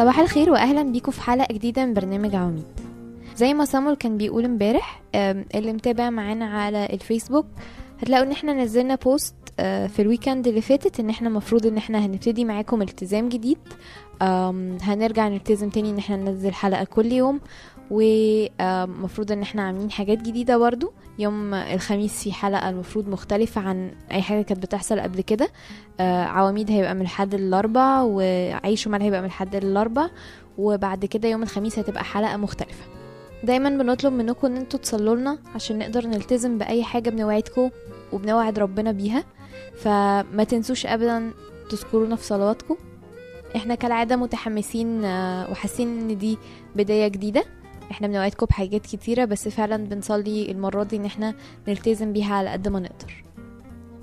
صباح الخير واهلا بيكم في حلقة جديدة من برنامج عواميد. زي ما سامول كان بيقول امبارح اللي متابع معانا على الفيسبوك هتلاقوا إن إحنا نزلنا post آه، في ال weekend اللي فاتت إن إحنا المفروض إن إحنا هنبتدي معاكم التزام جديد. هنرجع نلتزم تاني إن إحنا ننزل حلقة كل يوم. ومفروض ان إحنا عاملين حاجات جديدة برضو. يوم الخميس في حلقة المفروض مختلفة عن أي حاجة كانت بتحصل قبل كده. آه، عواميد هيبقى من الحد للاربع وعيش ومال هيبقى من الحد للاربع وبعد كده يوم الخميس هتبقى حلقة مختلفة. دايما بنطلب منكم إن أنتوا تصلوا لنا عشان نقدر نلتزم بأي حاجة بنوعدكم وبنوعد ربنا بيها. فما تنسوش ابدا تذكرونا في صلواتكم. إحنا كالعادة متحمسين آه، وحاسين إن دي بداية جديدة. إحنا بنوعدكم بحاجات كتيرة بس فعلا بنصلي المرة دي إن إحنا نلتزم بيها على قد ما نقدر.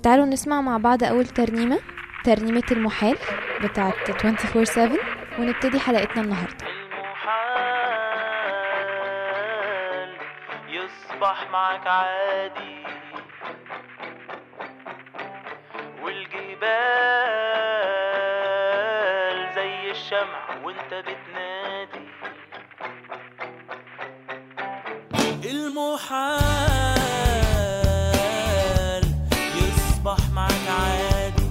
تعالوا نسمع مع بعض أول ترنيمة ترنيمة المحال بتاعت 24/7 ونبتدي حلقتنا النهارده. المحال يصبح معك عادي والجبال زي الشمع وانت بتنادي المحال يصبح معك عادي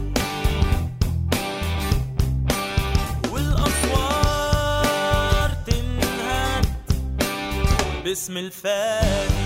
والأسوار تنهد باسم الفادي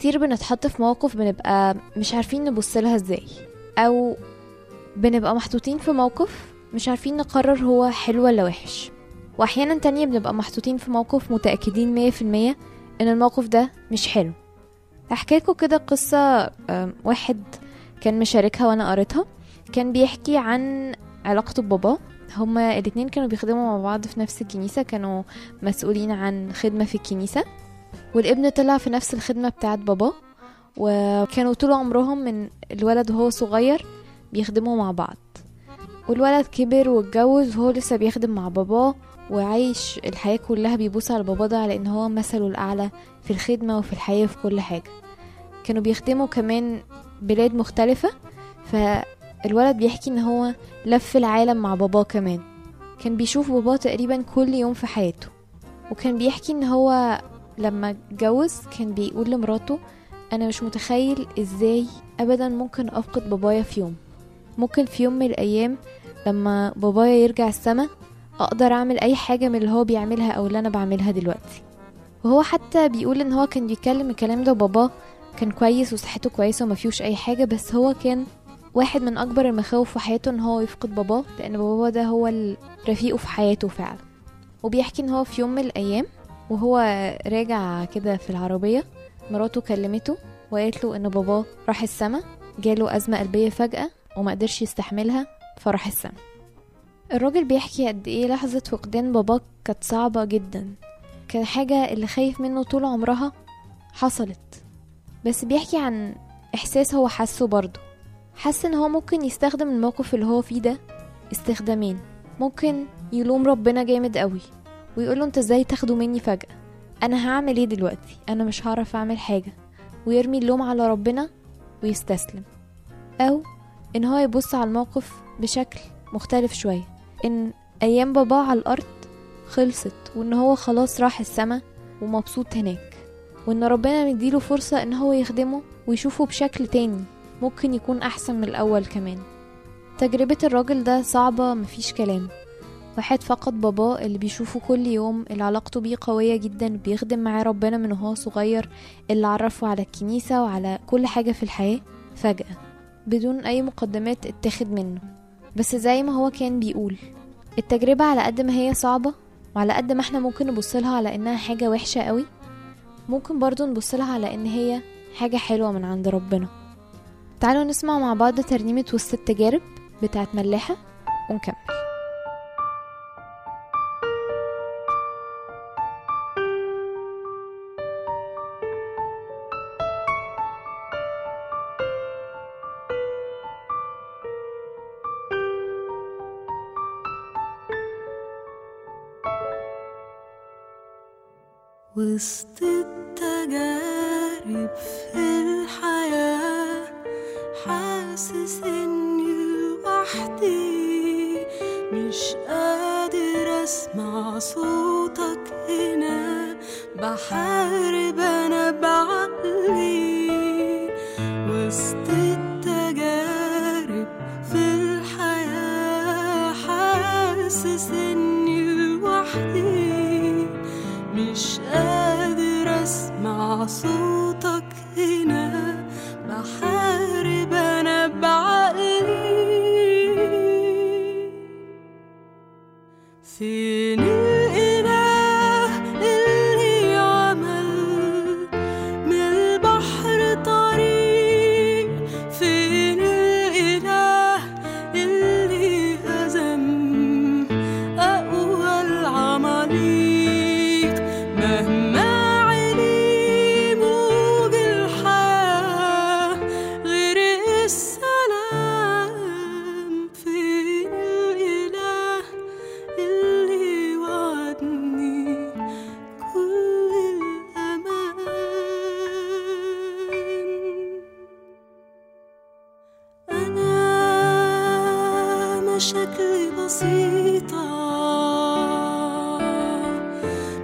كتير بنتحط في مواقف بنبقى مش عارفين نبص لها إزاي أو بنبقى محطوطين في موقف مش عارفين نقرر هو حلو ولا وحش. وأحيانا تانية بنبقى محطوطين في موقف متأكدين مية في المية إن الموقف ده مش حلو. احكي لكم كده قصة واحد كان مشاركها وأنا قريتها كان بيحكي عن علاقته بباباه هما الاتنين كانوا بيخدموا مع بعض في نفس الكنيسة كانوا مسؤولين عن خدمة في الكنيسة. والابن طلع في نفس الخدمة بتاعت باباه وكانوا طول عمرهم من الولد وهو صغير بيخدموا مع بعض. والولد كبر واتجوز وهو لسه بيخدم مع باباه وعايش الحياة كلها بيبص على باباه ده على إن هو مثله الأعلى في الخدمة وفي الحياة وفي كل حاجة. كانوا بيخدموا كمان بلاد مختلفة فالولد بيحكي إن هو لف العالم مع باباه كمان. كان بيشوف باباه تقريبا كل يوم في حياته وكان بيحكي إن هو لما اتجوز كان بيقول لمراته أنا مش متخيل إزاي ابدا ممكن أفقد بابايا في يوم. ممكن في يوم من الأيام لما بابايا يرجع السما أقدر أعمل أي حاجة من اللي هو بيعملها أو اللي أنا بعملها دلوقتي. وهو حتى بيقول إن هو كان بيتكلم الكلام ده وباباه كان كويس وصحته كويسة وما فيهوش أي حاجة بس هو كان واحد من أكبر المخاوف في حياته إن هو يفقد باباه لأن باباه ده هو رفيقه في حياته فعلا. وبيحكي إن هو في يوم من الأيام وهو راجع كده في العربية مراته كلمته وقالت له إن باباه راح السما جاله أزمة قلبية فجأة وما قدرش يستحملها فراح السما. الراجل بيحكي قد إيه لحظة فقدان باباه كانت صعبة جدا. كان حاجة اللي خايف منه طول عمرها حصلت. بس بيحكي عن إحساس هو حاسه برضه. حس إن هو ممكن يستخدم الموقف اللي هو فيه ده استخدامين. ممكن يلوم ربنا جامد قوي. ويقوله انت إزاي تاخده مني فجأة؟ أنا هعمل إيه دلوقتي؟ أنا مش هعرف اعمل حاجة. ويرمي اللوم على ربنا ويستسلم. أو ان هو يبص على الموقف بشكل مختلف شوية. ان أيام باباه على الأرض خلصت وان هو خلاص راح السما ومبسوط هناك. وان ربنا مديله فرصة ان هو يخدمه ويشوفه بشكل تاني ممكن يكون احسن من الأول كمان. تجربة الراجل ده صعبة مفيش كلام. واحد فقد باباه اللي بيشوفه كل يوم اللي علاقته بيه قوية جدا بيخدم معاه ربنا من وهو صغير اللي عرفه على الكنيسة وعلى كل حاجة في الحياة فجأة بدون أي مقدمات اتخذ منه. بس زي ما هو كان بيقول التجربة على قد ما هي صعبة وعلى قد ما إحنا ممكن نبصلها على إنها حاجة وحشة قوي ممكن برضو نبصلها على إن هي حاجة حلوة من عند ربنا. تعالوا نسمع مع بعض ترنيمة وسط التجارب بتاعت ملاحة ونكمل. وسط التجارب في الحياة حاسس إني لوحدي مش قادر أسمع صوتك هنا. بحارب أنا بعقلي وسط بسيطة.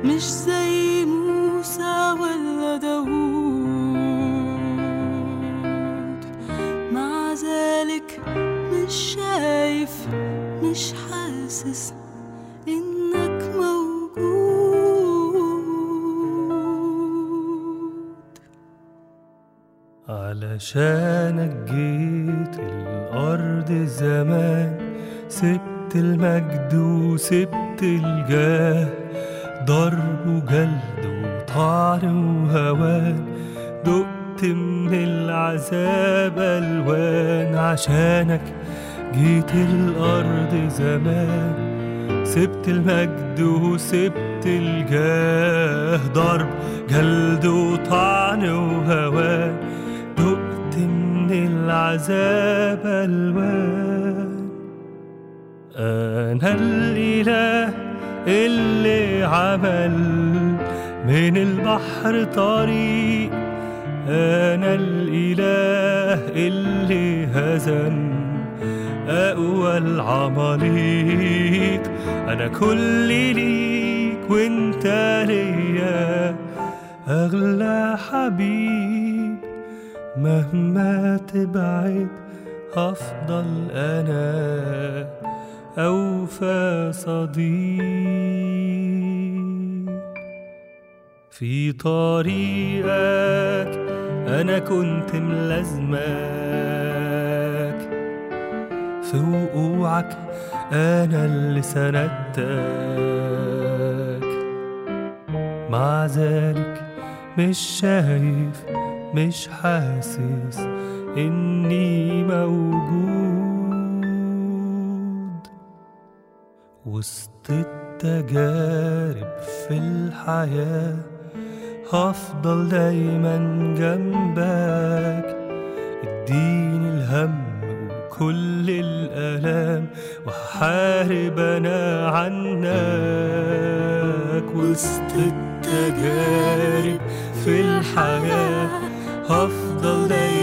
مش زي موسى ولا داوود مع ذلك مش شايف مش حاسس إنك موجود. علشانك جيت الأرض زمان سبت المجد وسبت الجاه ضرب وجلد وطعن وهوان دقت من العذاب ألوان عشانك جيت الأرض زمان. سبت المجد وسبت الجاه ضرب جلد وطعن وهوان دقت من العذاب ألوان أنا الإله اللي عمل من البحر طريق أنا الإله اللي هزم أقوى العماليق. أنا كل ليك وإنت ليا أغلى حبيب. مهما تبعد هفضل أنا. أوفى صديق. في طريقك أنا كنت ملازمك. في وقوعك أنا اللي سندتك مع ذلك مش شايف مش حاسس إني موجود. وسط التجارب في الحياة هفضل دايما جنبك. اديني الهم وكل الآلام وهحارب أنا عنك. وسط التجارب في الحياة هفضل دايما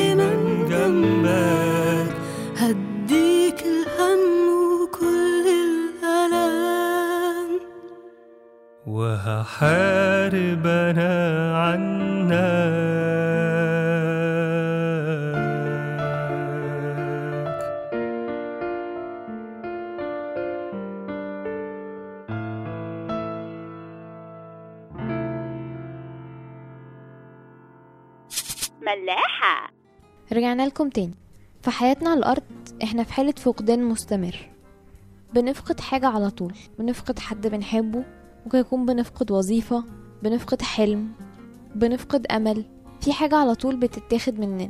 وهحارب أنا عنك ملاحة. رجعنا لكم تاني. في حياتنا على الأرض إحنا في حالة فقدان مستمر. بنفقد حاجة على طول. بنفقد حد بنحبه. ممكن يكون بنفقد وظيفة بنفقد حلم بنفقد أمل في حاجة على طول بتتاخد مننا.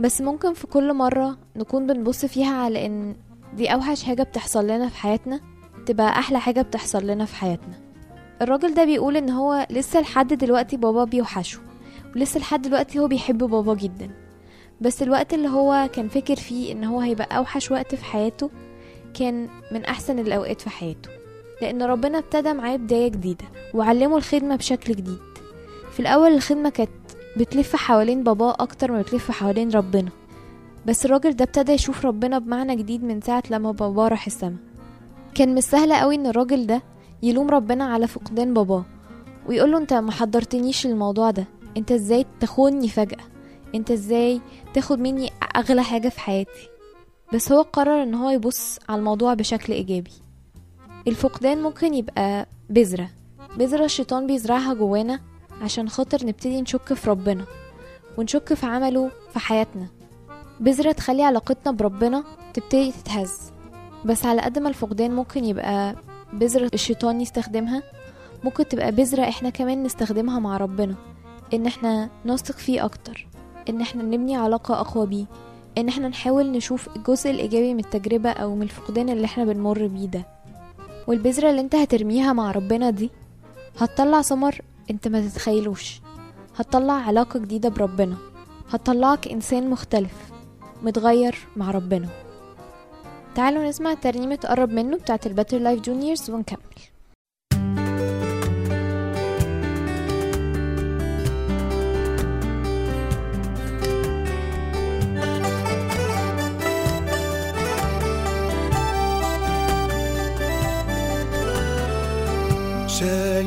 بس ممكن في كل مرة نكون بنبص فيها على إن دي أوحش حاجة بتحصل لنا في حياتنا تبقى أحلى حاجة بتحصل لنا في حياتنا. الراجل ده بيقول إن هو لسه لحد دلوقتي بابا بيوحشه ولسه لحد دلوقتي هو بيحب بابا جدا. بس الوقت اللي هو كان فاكر فيه إن هو هيبقى أوحش وقت في حياته كان من أحسن الأوقات في حياته. لأن ربنا ابتدى معاه بداية جديدة وعلمه الخدمة بشكل جديد. في الأول الخدمة كانت بتلف حوالين باباه أكتر ما بتلف حوالين ربنا. بس الراجل ده ابتدى يشوف ربنا بمعنى جديد من ساعة لما باباه راح السما كان مش سهل قوي إن الراجل ده يلوم ربنا على فقدان باباه ويقوله أنت ما حضرتنيش للموضوع ده. أنت إزاي تخوني فجأة؟ أنت إزاي تاخد مني أغلى حاجة في حياتي؟ بس هو قرر إن هو يبص على الموضوع بشكل إيجابي. الفقدان ممكن يبقى بذرة. بذرة الشيطان بيزرعها جوانا عشان خاطر نبتدي نشك في ربنا ونشك في عمله في حياتنا. بذرة تخلي علاقتنا بربنا تبتدي تتهز. بس على قد ما الفقدان ممكن يبقى بذرة الشيطان يستخدمها ممكن تبقى بذرة إحنا كمان نستخدمها مع ربنا. إن إحنا نثق فيه أكتر إن إحنا نبني علاقة أقوى بيه إن إحنا نحاول نشوف الجزء الإيجابي من التجربة أو من الفقدان اللي إحنا بنمر بيه ده. والبذرة اللي انت هترميها مع ربنا دي هتطلع ثمر انت ما تتخيلوش. هتطلع علاقة جديدة بربنا. هتطلعك إنسان مختلف متغير مع ربنا. تعالوا نسمع ترنيمة قرب منه بتاعت ال Better Life Juniors ونكمل.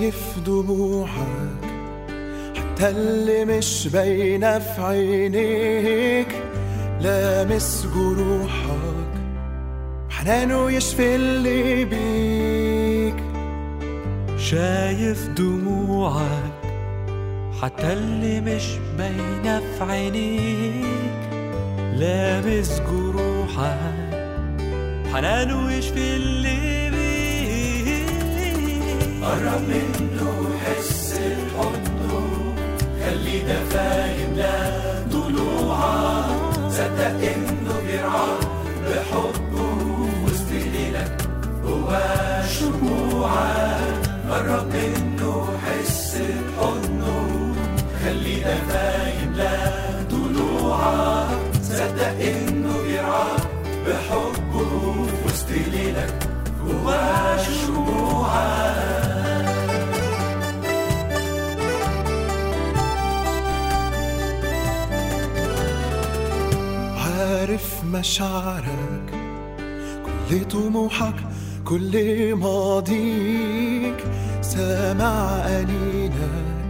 شايف دموعك حتى اللي مش باينة في عينيك لامس جروحك حنانه يشفي اللي بيك. شايف دموعك حتى اللي مش باينة في عينيك لامس جروحك حنانه يشفي اللي بيك قرب منه حس حضنه خلي ده فاهم لا ضلوعك صدق انه بيرعاك بحبه وسط ليلك هو شموعك منه حس مشاعرك كل طموحك كل ماضيك سامع أنينك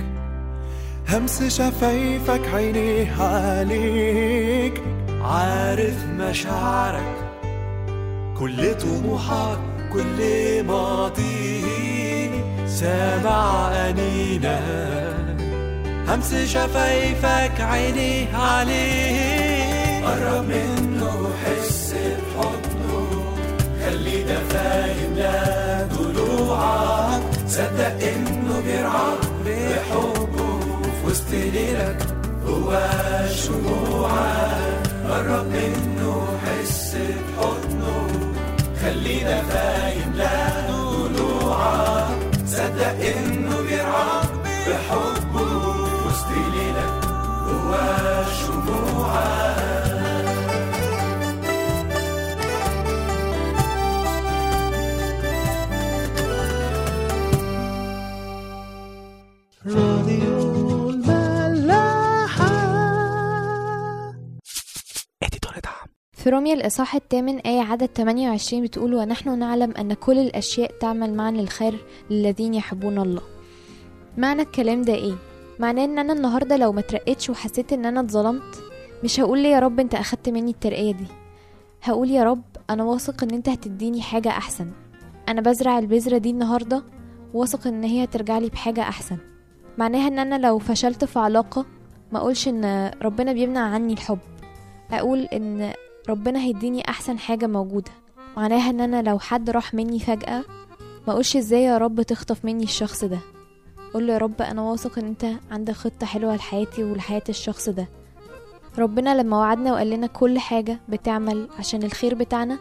همس شفايفك عينيه عليك عارف مشاعرك. كل طموحك كل ماضيك سامع أنينك همس شفايفك عينيه عليه قرب منه حس بحضنه خلي ده فاهم لا ضلوعك صدق إنه بيرعاك بحبه. في وسط ليلك هو شموعك قرب منه حس بحضنه خلينا فاهم لا ضلوعك صدق إنه بيرعاك بحبه. في وسط ليلك هو شموعك في روميا الإصحاح الثامن آية عدد 28 بتقول ونحن نعلم أن كل الأشياء تعمل معا للخير للذين يحبون الله. معنى الكلام ده إيه؟ معناه إن أنا النهاردة لو ما ترقيتش وحسيت إن أنا اتظلمت مش هقول ليه يا رب أنت أخدت مني الترقية دي. هقول يا رب أنا واثق إن أنت هتديني حاجة أحسن. أنا بزرع البذرة دي النهاردة واثق إن هي هترجعلي بحاجة أحسن. معناها إن أنا لو فشلت في علاقة ما أقولش إن ربنا بيمنع عني الحب. أقول إن ربنا هيديني أحسن حاجة موجودة. معناها إن أنا لو حد راح مني فجأة ما أقولش إزاي يا رب تخطف مني الشخص ده. قول له يا رب أنا واثق إن أنت عندك خطة حلوة لحياتي ولحياة الشخص ده. ربنا لما وعدنا وقال لنا كل حاجة بتعمل عشان الخير بتاعنا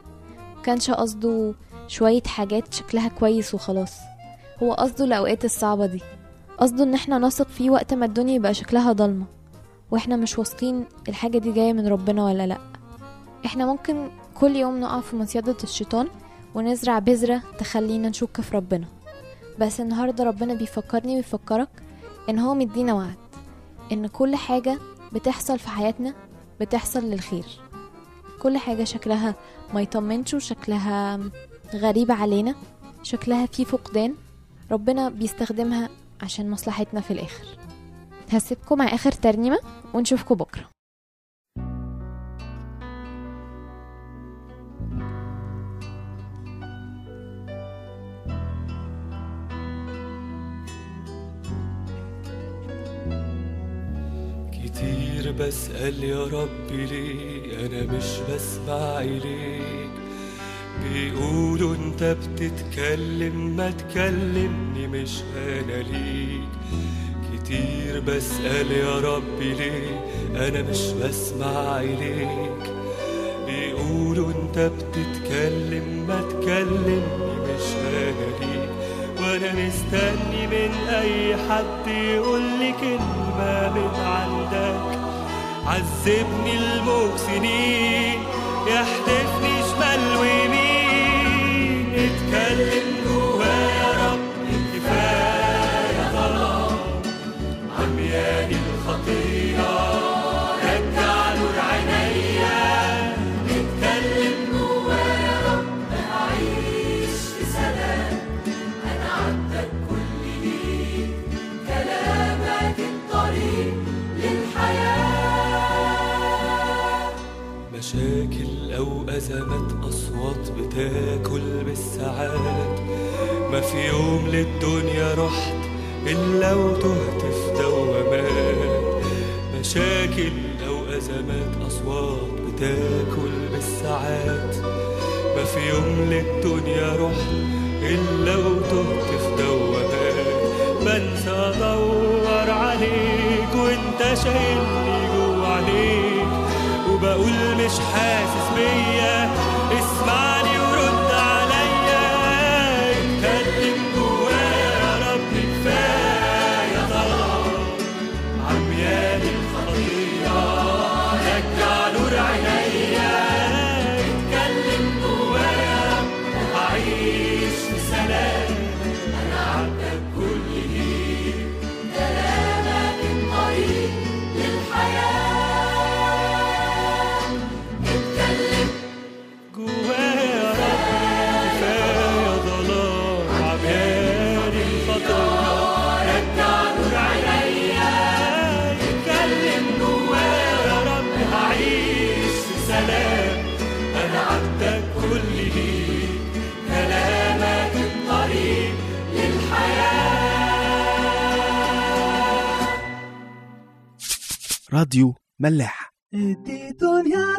مكانش قصده شوية حاجات شكلها كويس وخلاص. هو قصده الأوقات الصعبة دي. قصده إن إحنا نثق فيه وقت ما الدنيا يبقى شكلها ضلمة. وإحنا مش واثقين الحاجة دي جاية من ربنا ولا لأ. إحنا ممكن كل يوم نقع في مصيدة الشيطان ونزرع بذرة تخلينا نشك في ربنا. بس النهاردة ربنا بيفكرني ويفكرك إن هو مدينا وعد إن كل حاجة بتحصل في حياتنا بتحصل للخير. كل حاجة شكلها ما يطمنش وشكلها غريبة علينا شكلها فيه فقدان ربنا بيستخدمها عشان مصلحتنا في الآخر. هسيبكم مع آخر ترنيمة ونشوفكم بكرة. كتير بسأل يا ربي ليه؟ أنا مش بسمع إليك. بيقولوا أنت بتتكلم ما تكلمني مش أنا ليك. كتير بسأل يا ربي ليه؟ أنا مش بسمع إليك. بيقولوا أنت بتتكلم ما تكلمني مش أنا ليك. مستني من أي حد يقول لي كلمة من عندك. عذبني الموج سنين يحدفني شمال ويمين أزمات أصوات بتاكل بالساعات. ما في يوم للدنيا رحت إلا وتهت في دوامات. مشاكل أو أزمات أصوات بتاكل بالساعات. ما في يوم للدنيا رحت إلا وتهت في دوامات. بنسى أدور عليك وأنت شايلني وبقول مش حاسس بيا. اسمعني ملاح. دي دنيا